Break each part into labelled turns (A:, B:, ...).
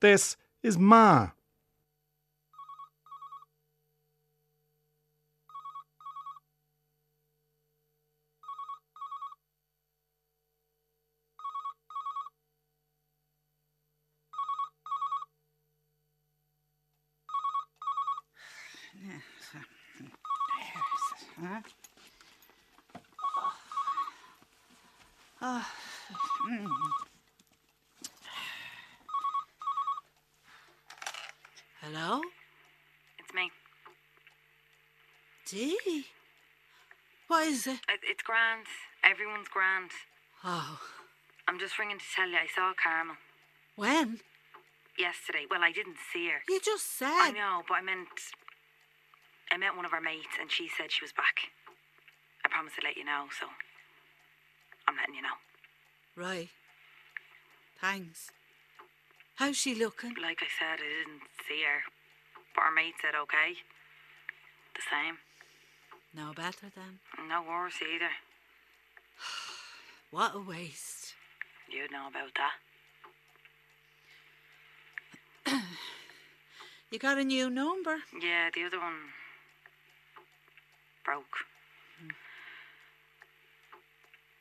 A: This is Ma.
B: Hello? Oh.
C: It's me.
B: Dee? What is it?
C: It- It's grand. Everyone's grand.
B: Oh,
C: I'm just ringing to tell you I saw Carmel
B: when?
C: yesterday. Well, I didn't see her.
B: You just said.
C: I know, but I meant I met one of our mates and she said she was back. I promised to let you know, so I'm letting you know.
B: Right. Thanks. How's she looking?
C: Like I said, I didn't see her, but our mate said okay. The same.
B: No better then.
C: No worse either.
B: What a waste.
C: You'd know about that.
B: You got a new number?
C: Yeah, the other one broke. Hmm.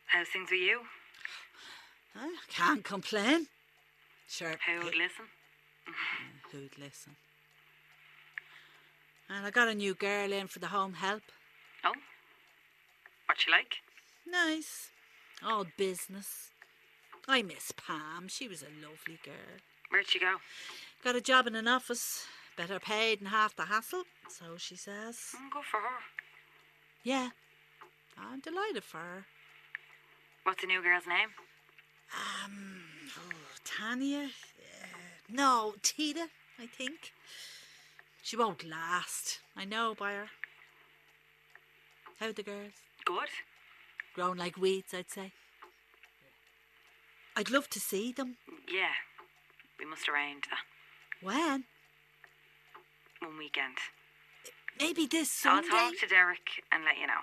C: How's things with you?
B: I can't complain. Sure.
C: Who would listen?
B: Hmm, who'd listen? And I got a new girl in for the home help.
C: Oh, what you like?
B: Nice. All business. I miss Pam. She was a lovely girl.
C: Where'd she go?
B: Got a job in an office. Better paid and half the hassle, so she says.
C: Mm, Good for her.
B: Yeah. I'm delighted for her.
C: What's the new girl's name?
B: Um, oh, Tanya? Uh, no, Tita, I think. She won't last. I know by her. How the girls?
C: Good.
B: Grown like weeds, I'd say. I'd love to see them.
C: Yeah, we must arrange that
B: When?
C: one weekend.
B: Maybe this Sunday.
C: I'll talk to Derek and let you know.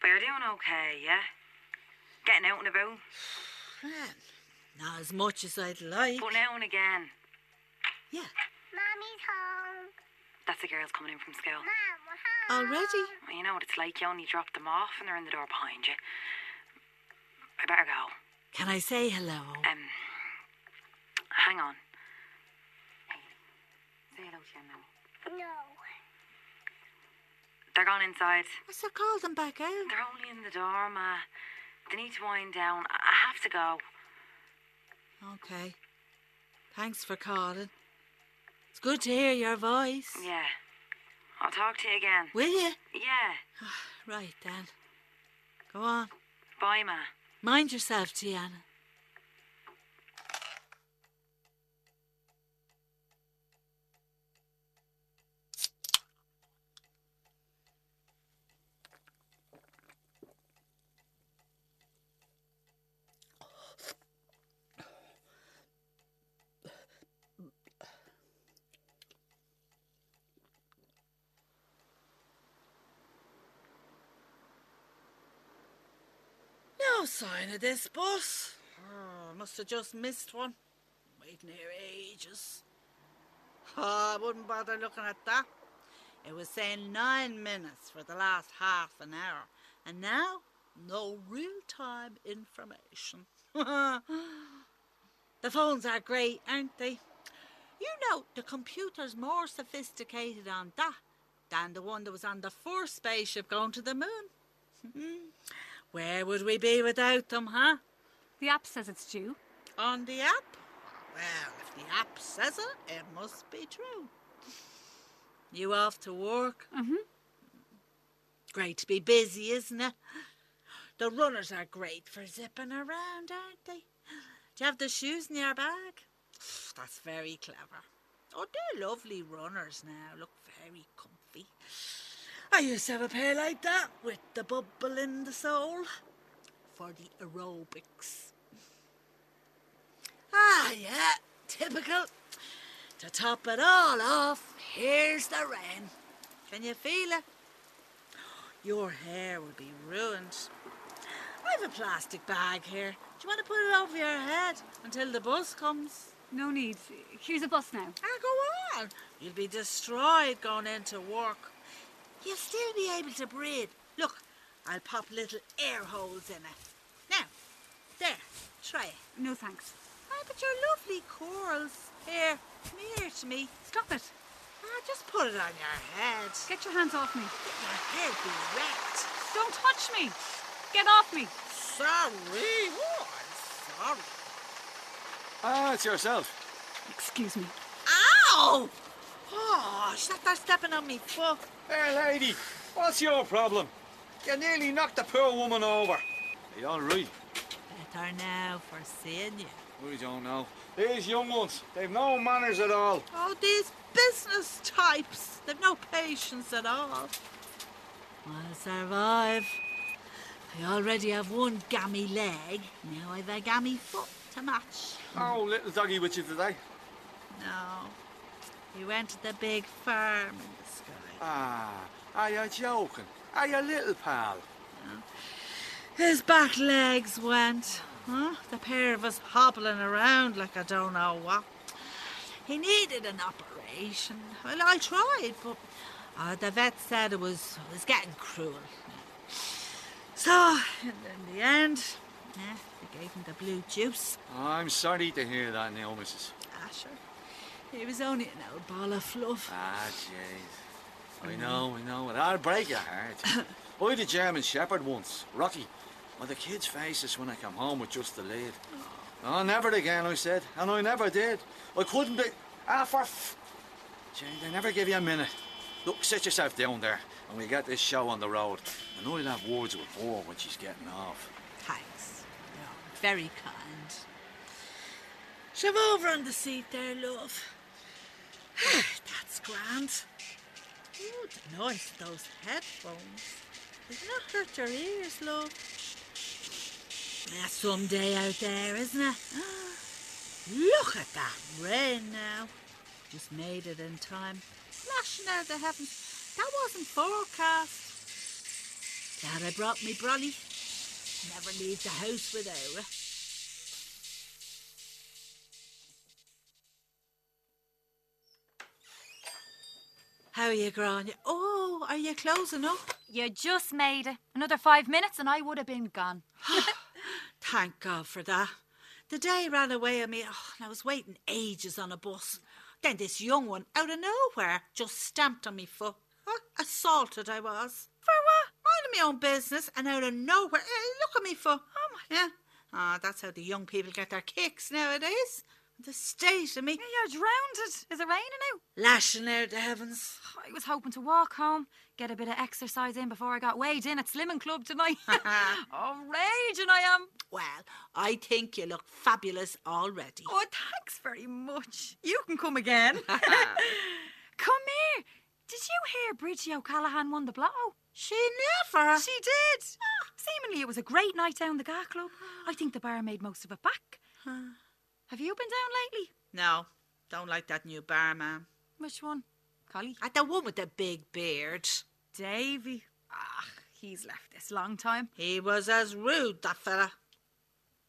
C: But you're doing okay, yeah? Getting out and about,
B: Well, not as much as I'd like.
C: but now and again.
B: Yeah.
D: Mommy's home.
C: That's the girls coming in from school.
D: Mom.
B: Already?
C: Well, you know what it's like. You only drop them off and they're in the door behind you. I better go.
B: Can I say hello?
C: Um, hang on. Hey, say hello to your nanny.
D: No.
C: They're gone inside.
B: I said call them back out.
C: They're only in the door, ma. They need to wind down. I I have to go.
B: Okay. Thanks for calling. It's good to hear your voice.
C: Yeah. I'll talk to you again.
B: Will you?
C: Yeah.
B: Right then. Go on.
C: Bye, ma.
B: Mind yourself, Tiana. No sign of this bus. Oh, ah, must have just missed one. Waiting here ages. Oh, I wouldn't bother looking at that. It was saying nine minutes for the last half an hour. And now, no real time information. the phones are great, aren't they? You know, the computer's more sophisticated on that than the one that was on the first spaceship going to the moon. Hmm. Where would we be without them, huh?
E: The app says it's due.
B: On the app? Well, if the app says it, it must be true. You off to work?
E: Mhm.
B: Great to be busy, isn't it? The runners are great for zipping around, aren't they? Do you have the shoes in your bag? That's very clever. Oh, they're lovely runners now. Look very comfy. I used to have a pair like that with the bubble in the sole for the aerobics. Ah, yeah, typical. To top it all off, here's the rain. Can you feel it? Your hair will be ruined. I've a plastic bag here. Do you want to put it over your head until the bus comes?
E: No need. Here's a bus now.
B: Ah, go on. You'll be destroyed going into work. You'll still be able to breathe. Look, I'll pop little air holes in it. Now, there, try it.
E: No thanks.
B: Ah, but your lovely curls. Here, come here to me.
E: Stop it.
B: Ah, just put it on your head.
E: Get your hands off me.
B: Get Your head be wrecked.
E: Don't touch me. Get off me.
B: Sorry. Oh, I'm sorry.
A: Ah, it's yourself.
E: Excuse me.
B: Ow! Oh, stop that stepping on me foot.
A: Hey, eh, lady, what's your problem? You nearly knocked the poor woman over. Are you all right?
B: Better now for seeing you.
A: We don't know. These young ones, they've no manners at all.
B: Oh, these business types. They've no patience at all. I'll survive. I already have one gammy leg. Now I've a gammy foot to match.
A: Oh, little doggy with you today.
B: No. He went to the big farm in the sky.
A: Ah, are you joking? Are you little pal?
B: His back legs went. Huh? The pair of us hobbling around like I don't know what. He needed an operation. Well, I tried, but uh, the vet said it was it was getting cruel. So, in, in the end, yeah, they gave him the blue juice.
A: I'm sorry to hear that now, Mrs.
B: Asher. He was only an old ball of fluff.
A: Ah, jeez. I know, I know. It'll break your heart. I had a German Shepherd once, Rocky. Well, the kids' faces when I come home with just the lid. Oh, never again, I said. And I never did. I couldn't be... Ah, for... F- Gee, they never give you a minute. Look, sit yourself down there, and we'll get this show on the road. And I'll have words with Bo when she's getting off.
B: Thanks. You're very kind. Shove over on the seat there, love. That's grand. Ooh, the noise of those headphones. Did not hurt your ears, love. That's someday out there, isn't it? Look at that rain now. Just made it in time. Flashing out the heavens. That wasn't forecast. Glad I brought me brolly. Never leave the house without it. How are you growing? Oh, are you closing up?
F: You just made it. Another five minutes and I would have been gone.
B: Thank God for that. The day ran away with me, oh, and I was waiting ages on a bus. Then this young one, out of nowhere, just stamped on me foot. Oh, assaulted I was. For what? Minding my own business, and out of nowhere, eh, look at me foot. Oh my. Yeah. Ah, that's how the young people get their kicks nowadays. The state of me,
F: You're drowned. Is it raining now?
B: lashing out the heavens.
F: I was hoping to walk home, get a bit of exercise in before I got weighed in at Slimming Club tonight. oh, raging I am.
B: Well, I think you look fabulous already.
F: Oh, thanks very much. You can come again. come here. Did you hear Bridgie O'Callaghan won the blow?
B: She never.
F: She did. Ah, seemingly it was a great night down the GAA Club. I think the bar made most of it back. Have you been down lately?
B: No, don't like that new barman.
F: Which one? Collie?
B: At the one with the big beard.
F: Davy. Ah, he's left this long time.
B: He was as rude, that fella.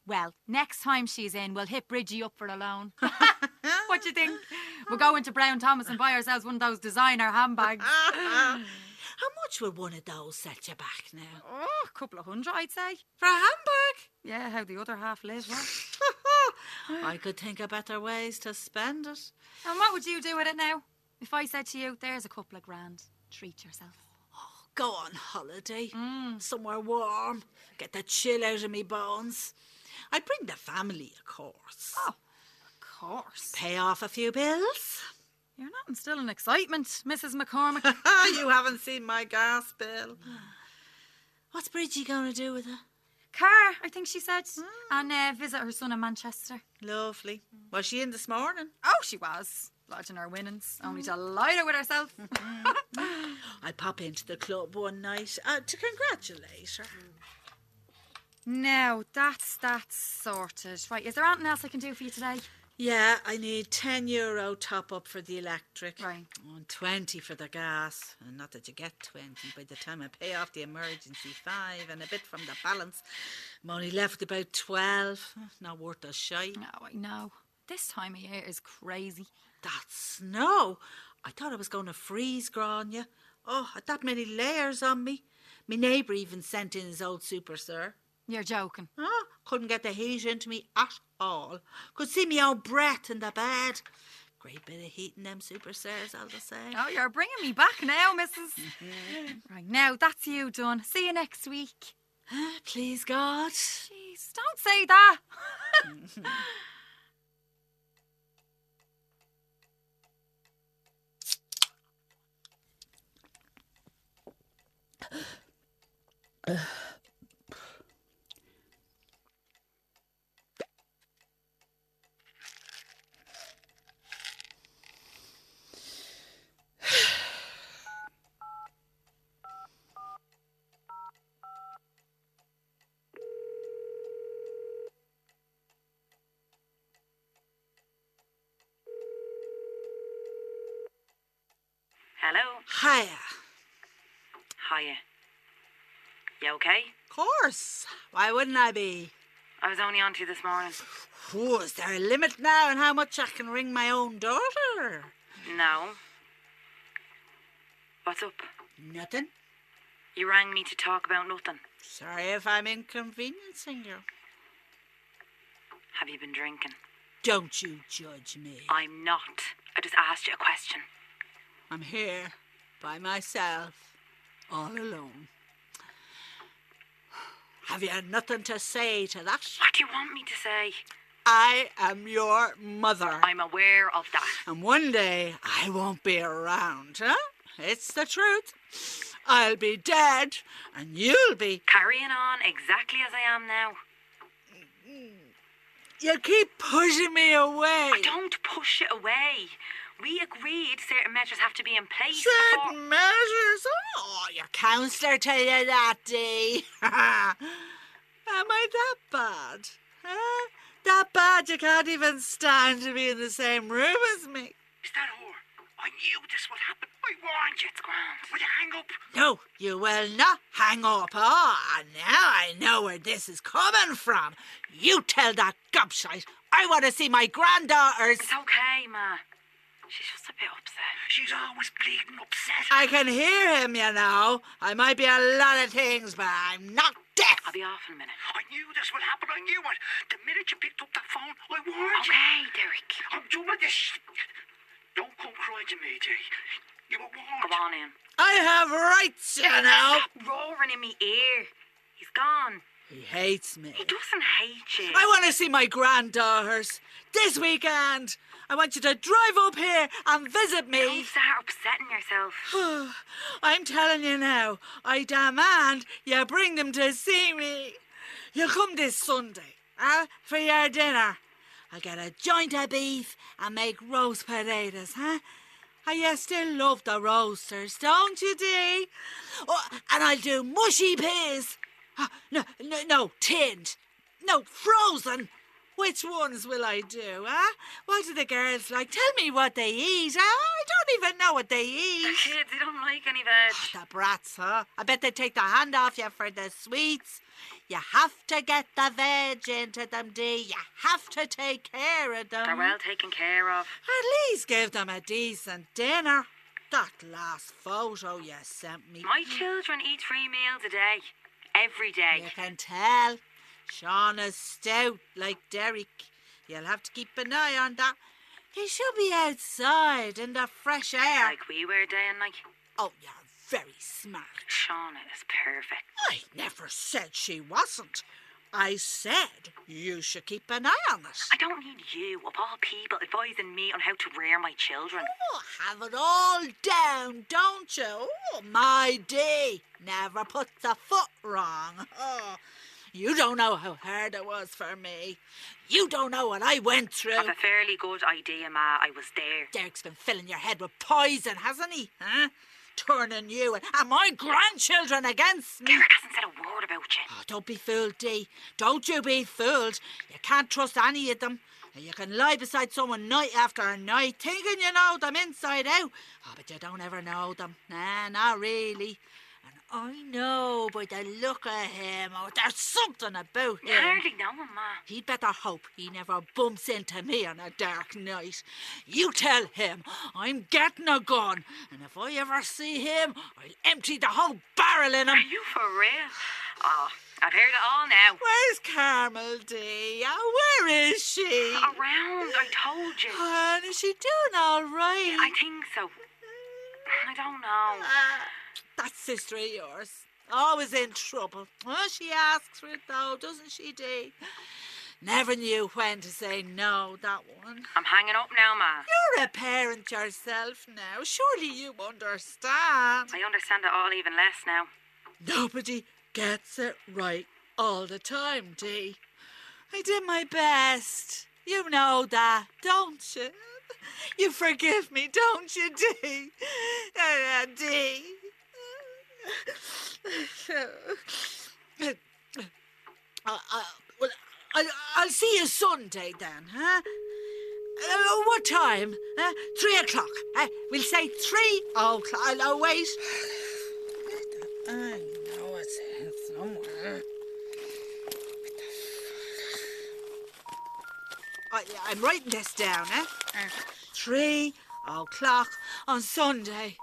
F: Well, next time she's in, we'll hit Bridgie up for a loan. what do you think? We'll go into Brown Thomas and buy ourselves one of those designer handbags.
B: How much would one of those set you back now?
F: oh, a couple of hundred, I'd say.
B: For a handbag?
F: Yeah, how the other half lives, what?
B: I could think of better ways to spend it.
F: And what would you do with it now? If I said to you, there's a couple of grand, treat yourself.
B: Oh, go on holiday. Mm. Somewhere warm. Get the chill out of me bones. I'd bring the family, of course.
F: Oh, of course.
B: Pay off a few bills.
F: You're not instilling excitement, Mrs. McCormick.
B: you haven't seen my gas bill. What's Bridgie going to do with it?
F: Car, I think she said, and uh, visit her son in Manchester.
B: Lovely. Was she in this morning?
F: Oh, she was. Lodging her winnings. Only delighted with herself.
B: I pop into the club one night uh, to congratulate her.
G: Now, that's that sorted. Right, is there anything else I can do for you today?
B: Yeah, I need 10 euro top up for the electric.
G: Right.
B: Oh, and 20 for the gas. And not that you get 20 by the time I pay off the emergency five and a bit from the balance. I'm only left about 12. Not worth a shite.
G: No, I know. This time of year is crazy.
B: That snow. I thought I was going to freeze, Grania. Oh, had that many layers on me. My neighbour even sent in his old super, sir.
G: You're joking.
B: Ah, couldn't get the heat into me at all. Could see me own breath in the bed. Great bit of heat in them super stairs, I'll just say.
G: Oh, you're bringing me back now, missus. right, now that's you done. See you next week.
B: Ah, Please, God.
G: Jeez, don't say that.
C: Hello?
B: Hiya.
C: Hiya. You okay?
B: Of course. Why wouldn't I be?
C: I was only on to you this morning.
B: Oh, is there a limit now on how much I can ring my own daughter?
C: No. What's up?
B: Nothing.
C: You rang me to talk about nothing.
B: Sorry if I'm inconveniencing you.
C: Have you been drinking?
B: Don't you judge me.
C: I'm not. I just asked you a question.
B: I'm here by myself, all alone. Have you nothing to say to that?
C: What do you want me to say?
B: I am your mother.
C: I'm aware of that.
B: And one day I won't be around, huh? It's the truth. I'll be dead, and you'll be.
C: Carrying on exactly as I am now.
B: You keep pushing me away.
C: I don't push it away. We agreed certain measures have to be in place
B: Certain
C: before.
B: measures. Oh, your counsellor tell you that, Dee. Am I that bad? Huh? That bad you can't even stand to be in the same room as me?
H: Is that her? I knew this would happen. I warned you.
C: It's grand.
H: Will you hang up?
B: No, you will not hang up. Ah, now I know where this is coming from. You tell that gobshite I want to see my granddaughters.
C: It's okay, Ma. She's just a bit upset.
H: She's always bleeding upset.
B: I can hear him, you know. I might be a lot of things, but I'm not deaf.
C: I'll be off in a minute.
H: I knew this would happen. I knew it. The minute you picked up that phone, I warned you.
C: Okay, Derek.
H: I'm doing this. Don't come crying to me, Dee. You were warned.
C: Go on in.
B: I have rights, you know.
C: Stop roaring in me ear. He's gone.
B: He hates me.
C: He doesn't hate you.
B: I want to see my granddaughters this weekend. I want you to drive up here and visit me.
C: Don't start upsetting yourself.
B: I'm telling you now, I demand you bring them to see me. You come this Sunday, huh, for your dinner. I'll get a joint of beef and make roast potatoes, huh? And you still love the roasters, don't you, Dee? Oh, and I'll do mushy peas. Ah, No, no, no, tinned. No, frozen. Which ones will I do, huh? What do the girls like? Tell me what they eat. Huh? I don't even know what they eat.
C: The Kids, they don't like any veg.
B: Oh, the brats, huh? I bet they take the hand off you for the sweets. You have to get the veg into them, Dee. You have to take care of them.
C: They're well taken care of.
B: At least give them a decent dinner. That last photo you sent me.
C: My children eat three meals a day. Every day.
B: You can tell. Sean is stout like Derek. You'll have to keep an eye on that. He should be outside in the fresh air.
C: Like we were day and night.
B: Oh, you're very smart.
C: Shauna is perfect.
B: I never said she wasn't. I said you should keep an eye on us.
C: I don't need you, of all people, advising me on how to rear my children.
B: Oh, have it all down, don't you? Oh, my Dee never puts a foot wrong. Oh, you don't know how hard it was for me. You don't know what I went through.
C: I've a fairly good idea, Ma. I was there.
B: Derek's been filling your head with poison, hasn't he? Huh? turning you and, and my grandchildren against me.
C: Derek hasn't said a word about you.
B: Oh, don't be fooled, Dee. Don't you be fooled. You can't trust any of them. And You can lie beside someone night after night, thinking you know them inside out. Oh, but you don't ever know them. Nah, not really. I know by the look of him, oh, there's something about him.
C: I hardly know him, Ma.
B: He'd better hope he never bumps into me on a dark night. You tell him I'm getting a gun, and if I ever see him, I'll empty the whole barrel in him.
C: Are you for real? Oh, I've heard it all now.
B: Where's Carmel Dee? Oh, where is she?
C: Around, I told you.
B: And is she doing all right?
C: I think so. I don't know.
B: Ah, that sister of yours. Always in trouble. Oh, she asks for it though, doesn't she, Dee? Never knew when to say no, that one.
C: I'm hanging up now, Ma.
B: You're a parent yourself now. Surely you understand.
C: I understand it all even less now.
B: Nobody gets it right all the time, Dee. I did my best. You know that, don't you? You forgive me, don't you, Dee? Uh, Dee. Uh, uh, well, I'll, I'll see you Sunday then, huh? Uh, what time? Uh, three o'clock. Uh, we'll say three o'clock. I'll, wait. I know it's here somewhere. I, I'm writing this down, eh? Uh, three o'clock on Sunday.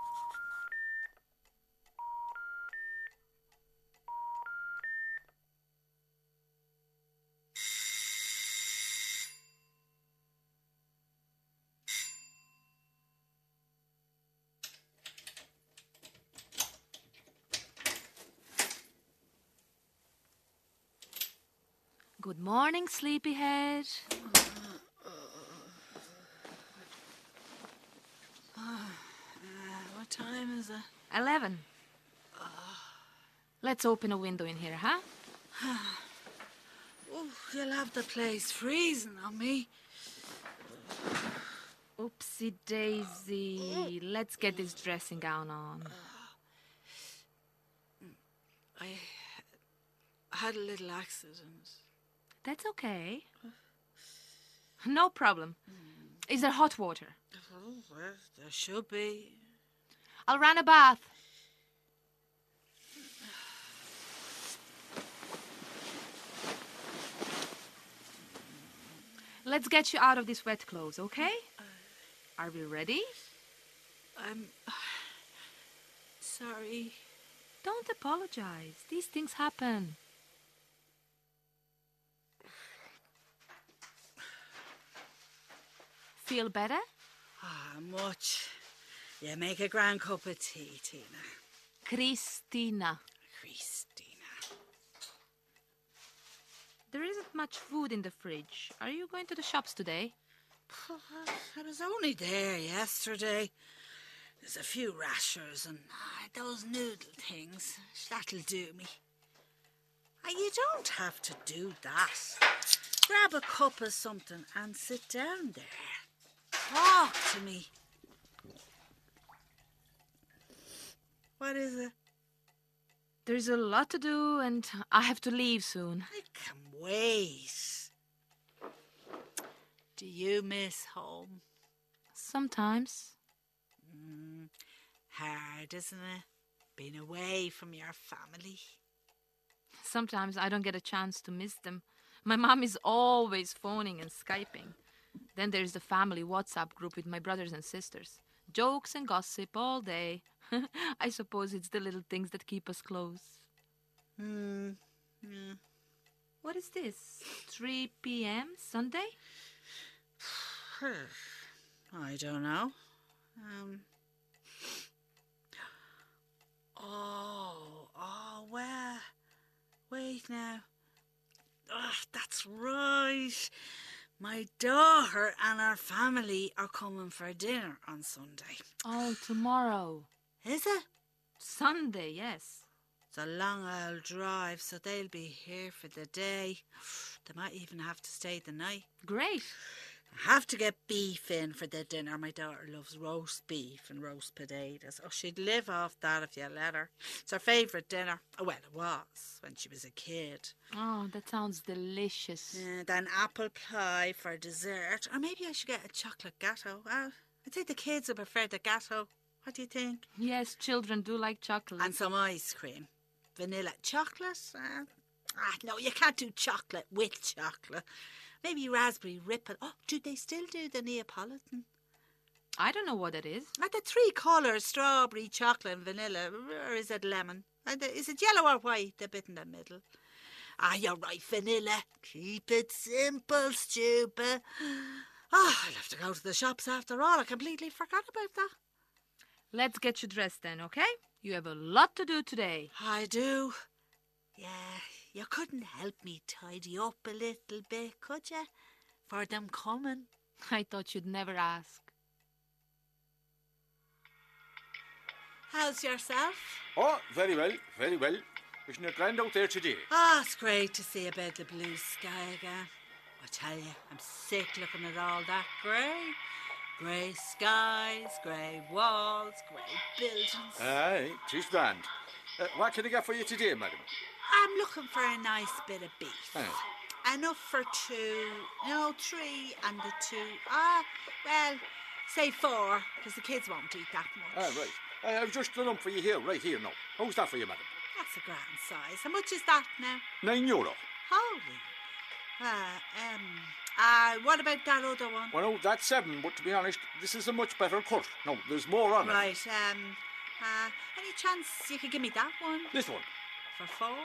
I: Good morning, sleepyhead.
B: What time is it?
I: Eleven. Let's open a window in here, huh?
B: Oh, you'll have the place freezing on me.
I: Oopsie daisy. Mm. Let's get this dressing gown on.
B: I had a little accident.
I: That's okay. No problem. Is there hot water?
B: There should be.
I: I'll run a bath. Let's get you out of these wet clothes, okay? Are we ready?
B: I'm sorry.
I: Don't apologize. These things happen. Feel better?
B: Ah, much. You make a grand cup of tea, Tina.
I: Christina.
B: Christina.
I: There isn't much food in the fridge. Are you going to the shops today?
B: I was only there yesterday. There's a few rashers and ah, those noodle things. That'll do me. Ah, you don't have to do that. Grab a cup of something and sit down there. Talk to me. What is it?
I: There's a lot to do, and I have to leave soon.
B: I can wait. Do you miss home?
I: Sometimes.
B: Mm, hard, isn't it? Being away from your family.
I: Sometimes I don't get a chance to miss them. My mom is always phoning and Skyping. Then there's the family WhatsApp group with my brothers and sisters. Jokes and gossip all day. I suppose it's the little things that keep us close.
B: Hmm.
I: What is this? 3 p.m. Sunday?
B: I don't know. Um. Oh, oh, where? Wait now. Ah, that's right. My daughter and her family are coming for dinner on Sunday.
I: Oh, tomorrow.
B: Is it?
I: Sunday, yes.
B: It's a long old drive, so they'll be here for the day. They might even have to stay the night.
I: Great.
B: I have to get beef in for the dinner. My daughter loves roast beef and roast potatoes. Oh, she'd live off that if you let her. It's her favourite dinner. Oh, well, it was when she was a kid.
I: Oh, that sounds delicious.
B: Uh, then apple pie for dessert. Or maybe I should get a chocolate gateau. Uh, I'd say the kids would prefer the gateau. What do you think?
I: Yes, children do like chocolate.
B: And some ice cream. Vanilla chocolate? Uh, ah, no, you can't do chocolate with chocolate. Maybe raspberry ripple. Oh, do they still do the Neapolitan?
I: I don't know what it is.
B: Are the three colours strawberry, chocolate, and vanilla? Or is it lemon? Is it yellow or white? The bit in the middle. Ah, you're right, vanilla. Keep it simple, stupid. Ah, I'll have to go to the shops after all. I completely forgot about that.
I: Let's get you dressed then, okay? You have a lot to do today.
B: I do. Yeah, you couldn't help me tidy up a little bit, could you? For them coming.
I: I thought you'd never ask.
B: How's yourself?
A: Oh, very well, very well. Isn't it grand out there today?
B: Ah, it's great to see a bit of blue sky again. I tell you, I'm sick looking at all that grey. Grey skies, grey walls, grey buildings.
A: Aye, tis grand. Uh, what can I get for you today, madam?
B: I'm looking for a nice bit of beef.
A: Aye.
B: Enough for two, no, three, and the two. Ah, well, say four, because the kids won't eat that much.
A: Ah, right. I- I've just done them for you here, right here now. How's that for you, madam?
B: That's a grand size. How much is that now?
A: Nine euro.
B: Holy. Uh, um, uh, what about that other one?
A: Well, no, that's seven, but to be honest, this is a much better cut. No, there's more on it.
B: Right, um, uh, any chance you could give me that one
A: This one.
B: For four?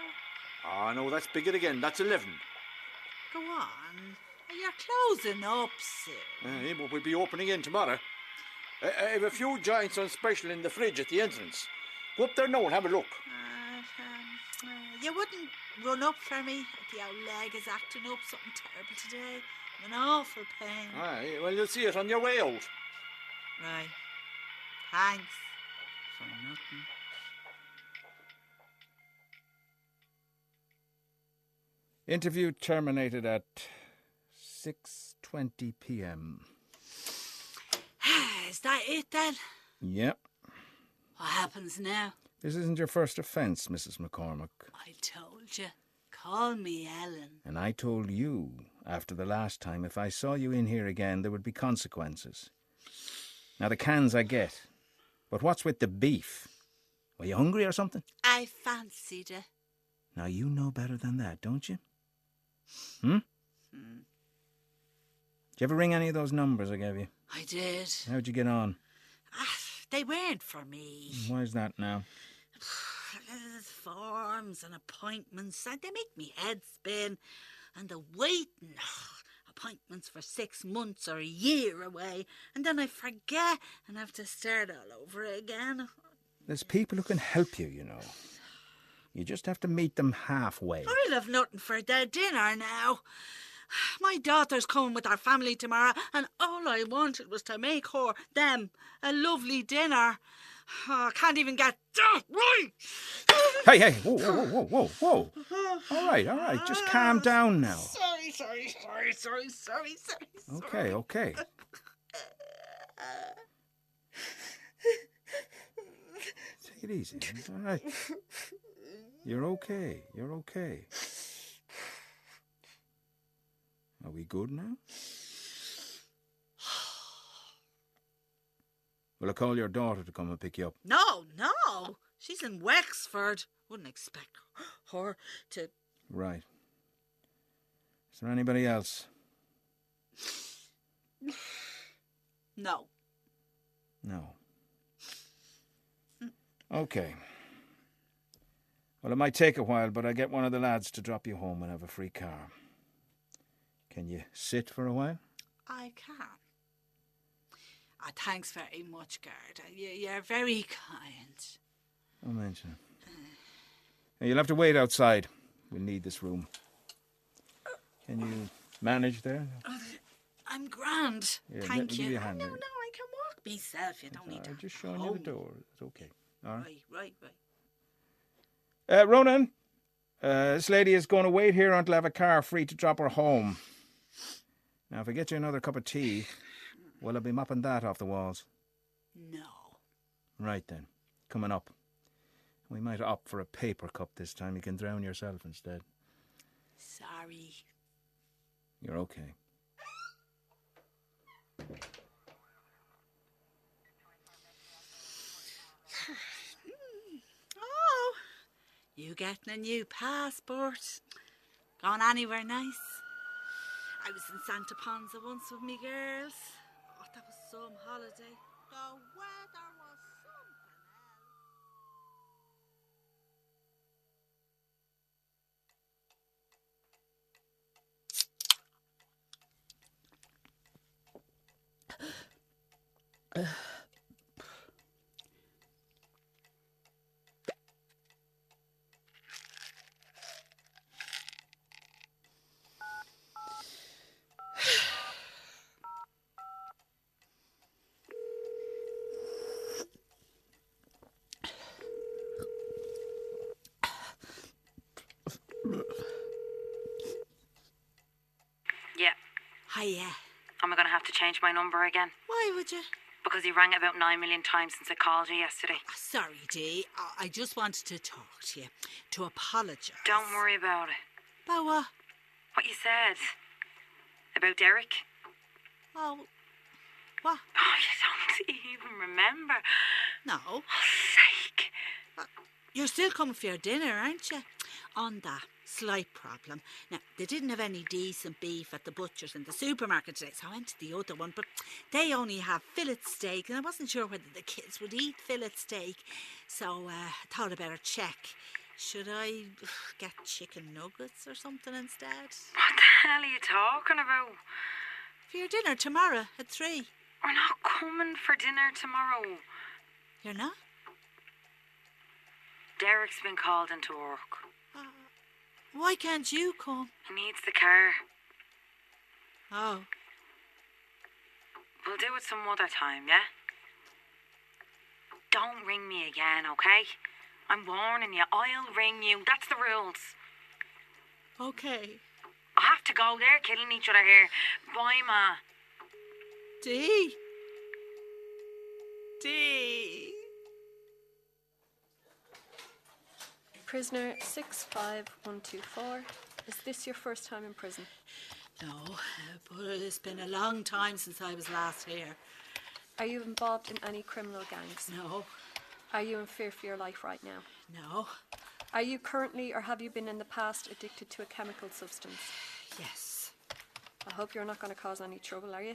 A: Ah, no, that's bigger again. That's eleven.
B: Go on. You're closing up soon.
A: Aye, but we'll be opening in tomorrow. Uh, I have a few joints on special in the fridge at the entrance. Go up there now and have a look.
B: Uh, um, uh, you wouldn't run up for me? The old leg is acting up something terrible today. I'm in awful pain.
A: Aye, well, you'll see it on your way out.
B: Right. Thanks for nothing.
J: Interview terminated at 6:20 p.m.
B: Is that it then?
J: Yep.
B: What happens now?
J: This isn't your first offence, Mrs. McCormick.
B: I told you. Call me Ellen.
J: And I told you after the last time if I saw you in here again there would be consequences. Now the cans I get. But what's with the beef? Were you hungry or something?
B: I fancied it.
J: Now you know better than that, don't you? Hmm? Did you ever ring any of those numbers I gave you?
B: I did.
J: How'd you get on?
B: Ah, they weren't for me.
J: Why's that now?
B: Forms and appointments, and they make me head spin. And the waiting. Appointments for six months or a year away, and then I forget and have to start all over again.
J: There's people who can help you, you know. You just have to meet them halfway.
B: I'll have nothing for their dinner now. My daughter's coming with her family tomorrow, and all I wanted was to make her, them, a lovely dinner. Oh, I can't even get right.
J: Hey, hey, whoa, whoa, whoa, whoa, whoa, whoa. All right, all right, just calm down now.
B: Sorry, sorry, sorry, sorry, sorry, sorry.
J: Okay, okay. Take it easy. All right. You're okay. You're okay. Are we good now? Will I call your daughter to come and pick you up?
B: No, no. She's in Wexford. Wouldn't expect her to.
J: Right. Is there anybody else?
B: No.
J: No. Okay. Well, it might take a while, but I'll get one of the lads to drop you home and have a free car. Can you sit for a while?
B: I can. Ah, thanks very much, Gerda. You, you're very kind.
J: Don't mention it. You'll have to wait outside. We'll need this room. Can you manage there?
B: I'm grand.
J: Let
B: Thank you. Oh, no, no, I can walk myself. You don't need
J: All
B: to.
J: right, just showing you the door. It's okay. All right.
B: Right, right, right.
J: Uh, Ronan, uh, this lady is going to wait here until I have a car free to drop her home. Now, if I get you another cup of tea, will I be mopping that off the walls?
B: No.
J: Right then. Coming up. We might opt for a paper cup this time. You can drown yourself instead.
B: Sorry.
J: You're okay.
B: Oh, you getting a new passport? Gone anywhere nice? I was in Santa Ponsa once with me girls. Oh, that was some holiday. The weather was something else.
C: Yeah.
B: Hiya.
C: Am I going to have to change my number again?
B: Why would you?
C: Because he rang about nine million times since I called you yesterday.
B: Ah, Sorry, Dee. I- I just wanted to talk to you, to apologise.
C: Don't worry about it.
B: About what?
C: What you said about Derek.
B: Oh, what?
C: Oh, you don't even remember.
B: No.
C: Oh, sake.
B: You're still coming for your dinner, aren't you? On that slight problem. Now, they didn't have any decent beef at the butcher's in the supermarket today, so I went to the other one, but they only have fillet steak, and I wasn't sure whether the kids would eat fillet steak, so uh, I thought I'd better check. Should I get chicken nuggets or something instead?
C: What the hell are you talking about?
B: For your dinner tomorrow at three.
C: We're not coming for dinner tomorrow.
B: You're not?
C: Derek's been called into work.
B: Why can't you come?
C: He needs the car.
B: Oh,
C: We'll do it some other time, yeah? Don't ring me again, okay? I'm warning you. I'll ring you. That's the rules.
B: okay.
C: I have to go. They're killing each other here. Bye, Ma.
B: Dee. Dee.
K: Prisoner 65124. Is this your first time in prison?
B: No, uh, but it's been a long time since I was last here.
K: Are you involved in any criminal gangs?
B: No,
K: Are you in fear for your life right now?
B: no,
K: Are you currently or have you been in the past addicted to a chemical substance?
B: yes.
K: I hope you're not going to cause any trouble, are you?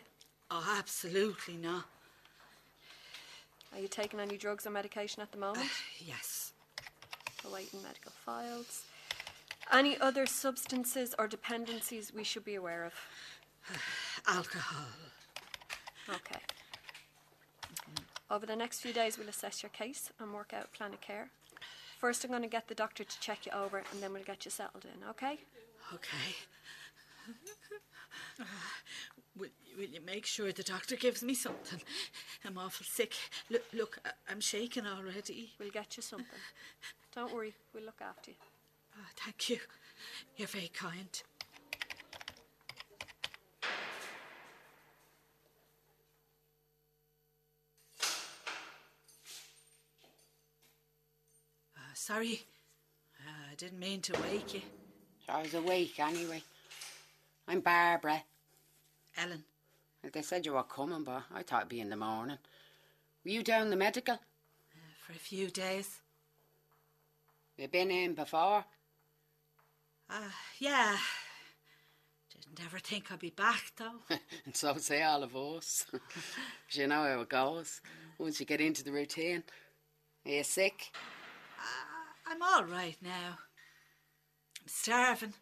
B: Oh, absolutely not.
K: Are you taking any drugs or medication at the moment?
B: Yes.
K: Awaiting medical files. Any other substances or dependencies we should be aware of?
B: Alcohol.
K: Okay. Over the next few days, we'll assess your case and work out a plan of care. First, I'm going to get the doctor to check you over, and then we'll get you settled in, okay?
B: Okay. Will, will you make sure the doctor gives me something? I'm awful sick. Look, look, I- I'm shaking already.
K: We'll get you something. Don't worry, we'll look after you.
B: Oh, thank you. You're very kind. Uh, sorry. Uh, I didn't mean to wake you.
L: I was awake anyway. I'm Barbara.
B: Ellen.
L: They said you were coming, but I thought it'd be in the morning. Were you down the medical?
B: Uh, for a few days.
L: You been in before?
B: Uh, yeah. Didn't ever think I'd be back, though.
L: and so say all of us. you know how it goes. Once you get into the routine. Are you sick?
B: I'm all right now. I'm starving.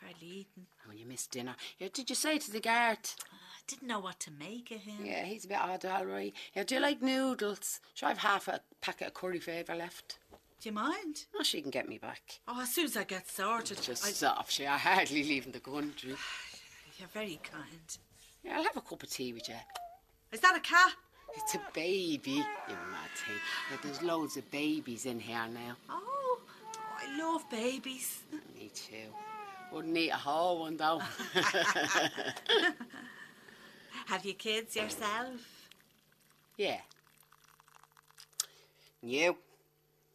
B: Fairly eaten.
L: Oh, you missed dinner. Yeah, did you say to the guard?
B: I didn't know what to make of him.
L: Yeah, he's a bit odd, all right. Yeah, do you like noodles? Sure, I've half a packet of curry favour left.
B: Do you mind?
L: Oh, she can get me back.
B: Oh, as soon as I get sorted.
L: Just
B: I-
L: stop. She, I hardly leaving the country.
B: You're very kind.
L: Yeah, I'll have a cup of tea with you.
B: Is that a cat?
L: It's a baby. You mad thing. Yeah, there's loads of babies in here now.
B: Oh, I love babies.
L: Me too. Wouldn't eat a whole one though.
B: Have you kids yourself?
L: yeah. And You?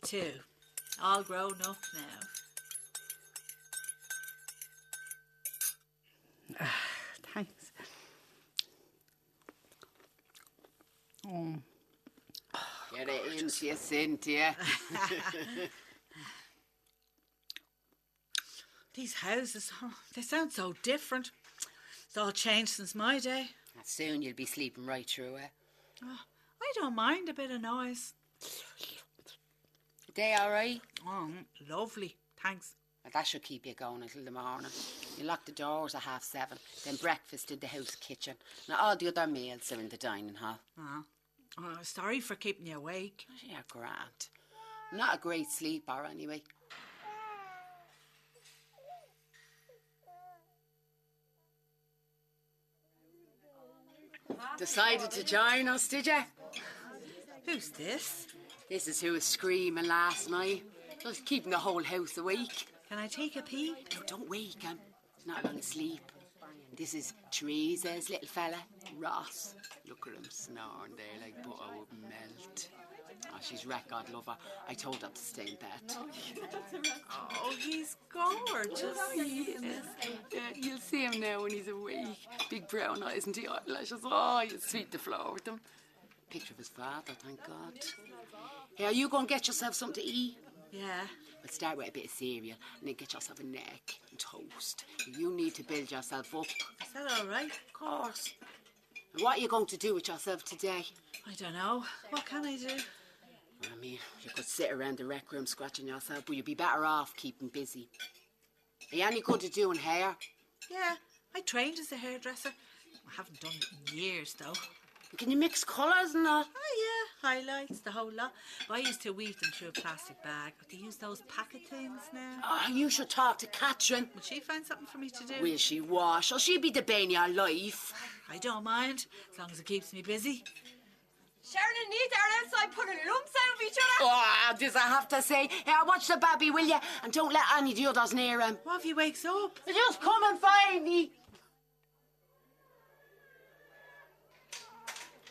B: Two. All grown up now.
M: Thanks. Oh.
L: Get it into you, Cynthia.
B: These houses, oh, they sound so different. It's all changed since my day.
L: Soon you'll be sleeping right through it.
B: Oh, I don't mind a bit of noise.
L: Day all right?
B: Oh, lovely. Thanks.
L: That should keep you going until the morning. You lock the doors at half seven, then breakfast in the house kitchen. Now all the other meals are in the dining hall.
B: Oh. oh, sorry for keeping you awake.
L: Yeah, grand. Not a great sleeper anyway. Decided to join us, did you?
B: Who's this?
L: This is who was screaming last night. Just keeping the whole house awake.
B: Can I take a peek?
L: No, don't wake him. He's not long asleep. This is Teresa's little fella, Ross. Look at him snoring there like butter would melt. Oh, she's record lover. I told her to stay in bed.
B: Oh, oh he's gorgeous.
L: Yeah, you'll see him now when he's awake. Big brown eyes and the eyelashes. Oh, you sweep the floor with them. Picture of his father, thank God. Hey, are you going to get yourself something to eat?
B: Yeah.
L: We'll start with a bit of cereal and then get yourself a neck and toast. You need to build yourself up.
B: Is that all right?
L: Of course. And what are you going to do with yourself today?
B: I don't know. What can I do?
L: I mean, you could sit around the rec room scratching yourself, but you'd be better off keeping busy. Are you any good at doing hair?
B: Yeah, I trained as a hairdresser. I haven't done it in years, though.
L: Can you mix colours and that?
B: Oh, yeah, highlights, the whole lot. But I used to weave them through a plastic bag, but they use those packet things now.
L: Oh, you should talk to Catherine.
B: Will she find something for me to do?
L: Will she wash? Or she'll be the bane of your life.
B: I don't mind, as long as it keeps me busy.
N: Sharon and Nita are outside putting lumps out of each other.
L: Oh, does I have to say? Yeah, watch the baby, will you? And don't let any of the others near him.
B: What if he wakes up?
L: Just come and find me.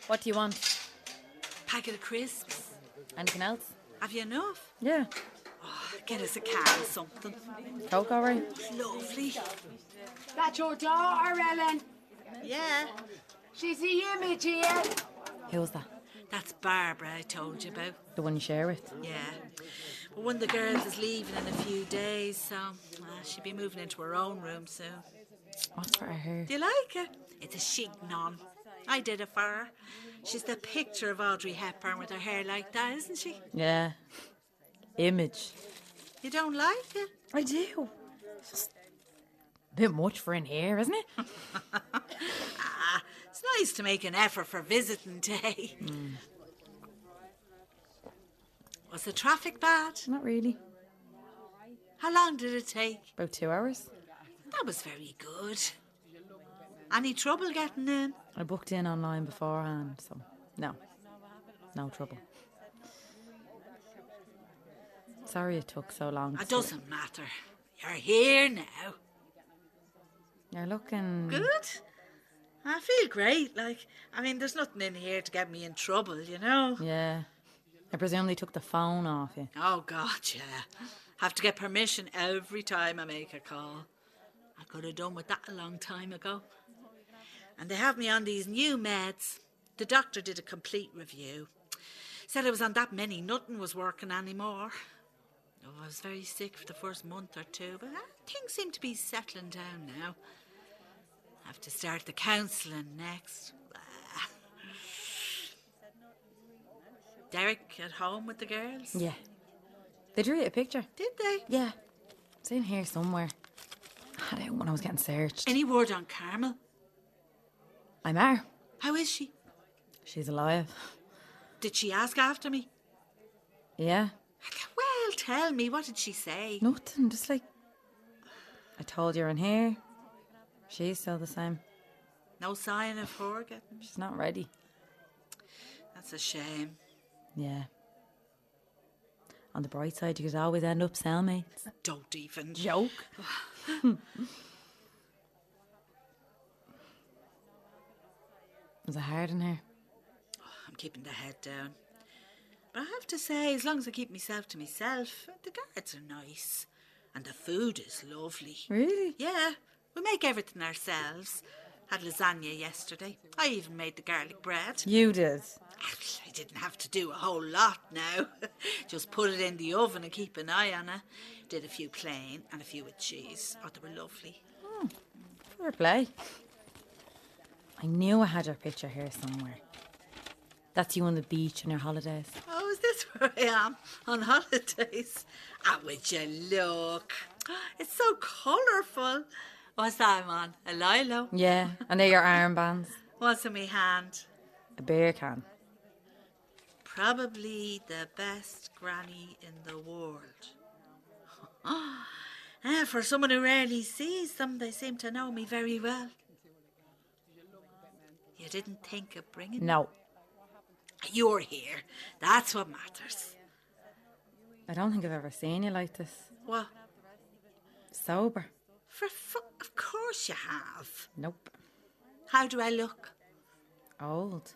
F: What do you want?
B: Packet of crisps.
F: Anything else?
B: Have you enough?
F: Yeah.
B: Oh, get us a can or something.
F: Coke, all right?
B: Lovely.
L: That's your daughter, Ellen.
B: Yeah.
L: She's the image here.
F: Who was that?
B: That's Barbara I told you about.
F: The one you share with?
B: Yeah. But one of the girls is leaving in a few days, so uh, she'll be moving into her own room soon.
F: What's for her?
B: Do you like it? It's a chignon. I did it for her. She's the picture of Audrey Hepburn with her hair like that, isn't she?
F: Yeah. Image.
B: You don't like it?
F: I do. It's just a bit much for in here, isn't it?
B: ah, it's nice to make an effort for visiting day.
F: Mm.
B: Was the traffic bad?
F: Not really.
B: How long did it take?
F: About two hours.
B: That was very good. Any trouble getting in?
F: I booked in online beforehand, so no. No trouble. Sorry it took so long.
B: It doesn't matter. You're here now.
F: You're looking
B: Good. I feel great. Like, I mean, there's nothing in here to get me in trouble, you know?
F: Yeah. I presume they took the phone off you.
B: Oh, God, yeah. Have to get permission every time I make a call. I could have done with that a long time ago. And they have me on these new meds. The doctor did a complete review. Said I was on that many, nothing was working anymore. Oh, I was very sick for the first month or two, but uh, things seem to be settling down now. Have to start the counselling next. Derek at home with the girls?
F: Yeah. They drew you a picture.
B: Did they?
F: Yeah. It's in here somewhere. I it when I was getting searched.
B: Any word on Carmel?
F: I'm her.
B: How is she?
F: She's alive.
B: Did she ask after me?
F: Yeah.
B: Well, tell me, what did she say?
F: Nothing. Just like I told you in here. She's still the same.
B: No sign of her getting.
F: She's not ready.
B: That's a shame.
F: Yeah. On the bright side, you could always end up cellmates.
B: Don't even.
F: Joke. Was it hard in here?
B: I'm keeping the head down. But I have to say, as long as I keep myself to myself, the guards are nice. And the food is lovely.
F: Really?
B: Yeah, we make everything ourselves. Had lasagna yesterday. I even made the garlic bread.
F: You did.
B: I didn't have to do a whole lot now. Just put it in the oven and keep an eye on it. Did a few plain and a few with cheese. Oh, they were lovely.
F: Fair play. I knew I had your picture here somewhere. That's you on the beach on your holidays.
B: Oh, is this where I am on holidays? Ah, would you look? It's so colourful. What's that I'm on? A lilo?
F: Yeah, and they're your armbands.
B: What's in my hand?
F: A beer can.
B: Probably the best granny in the world. Ah, for someone who rarely sees them, they seem to know me very well. You didn't think of bringing
F: No,
B: You're here. That's what matters.
F: I don't think I've ever seen you like this.
B: What?
F: Sober.
B: For fu- of course you have.
F: Nope.
B: How do I look?
F: Old.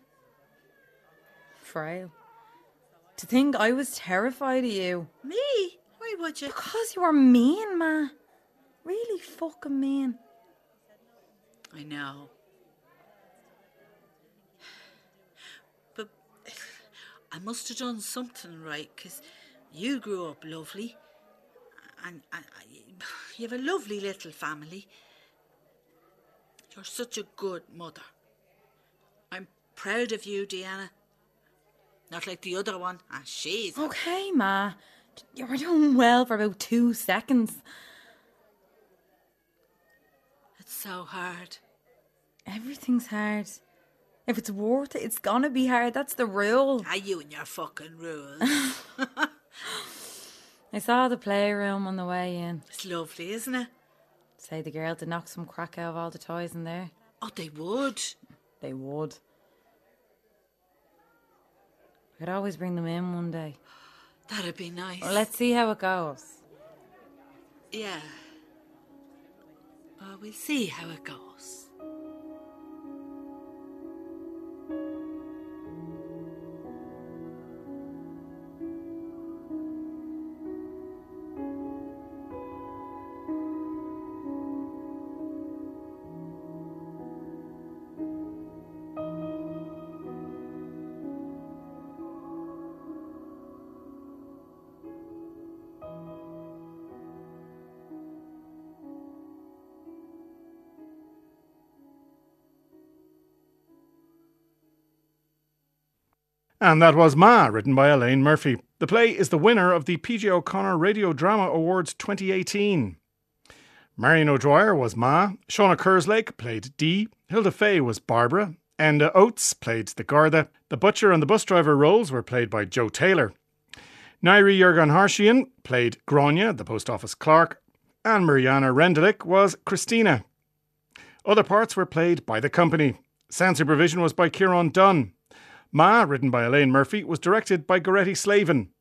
F: Frail. To think I was terrified of you.
B: Me? Why would you?
F: Because you were mean, ma. Really fucking mean.
B: I know. But I must have done something right because you grew up lovely. And, and you have a lovely little family. You're such a good mother. I'm proud of you, Deanna. Not like the other one. Ah, she's.
F: Okay, ma. You were doing well for about two seconds.
B: It's so hard.
F: Everything's hard. If it's worth it, it's gonna be hard. That's the rule.
B: Ah, you and your fucking rules.
F: I saw the playroom on the way in.
B: it's lovely, isn't it?
F: Say the girl to knock some crack out of all the toys in there.
B: Oh, they would.
F: They would. I could always bring them in one day.
B: That'd be nice.
F: Well, let's see how it goes.
B: Yeah. Well, we'll see how it goes.
O: And that was Ma, written by Elaine Murphy. The play is the winner of the P.J. O'Connor Radio Drama Awards 2018. Marion O'Dwyer was Ma, Shauna Kerslake played Dee, Hilda Fay was Barbara, Enda Oates played the Garda, the butcher and the bus driver roles were played by Joe Taylor. Nyree Yergainharsian played Grania, the post office clerk, and Mariana Rendelik was Christina. Other parts were played by the company. Sound supervision was by Kieran Dunn. Ma, written by Elaine Murphy, was directed by Goretti Slavin.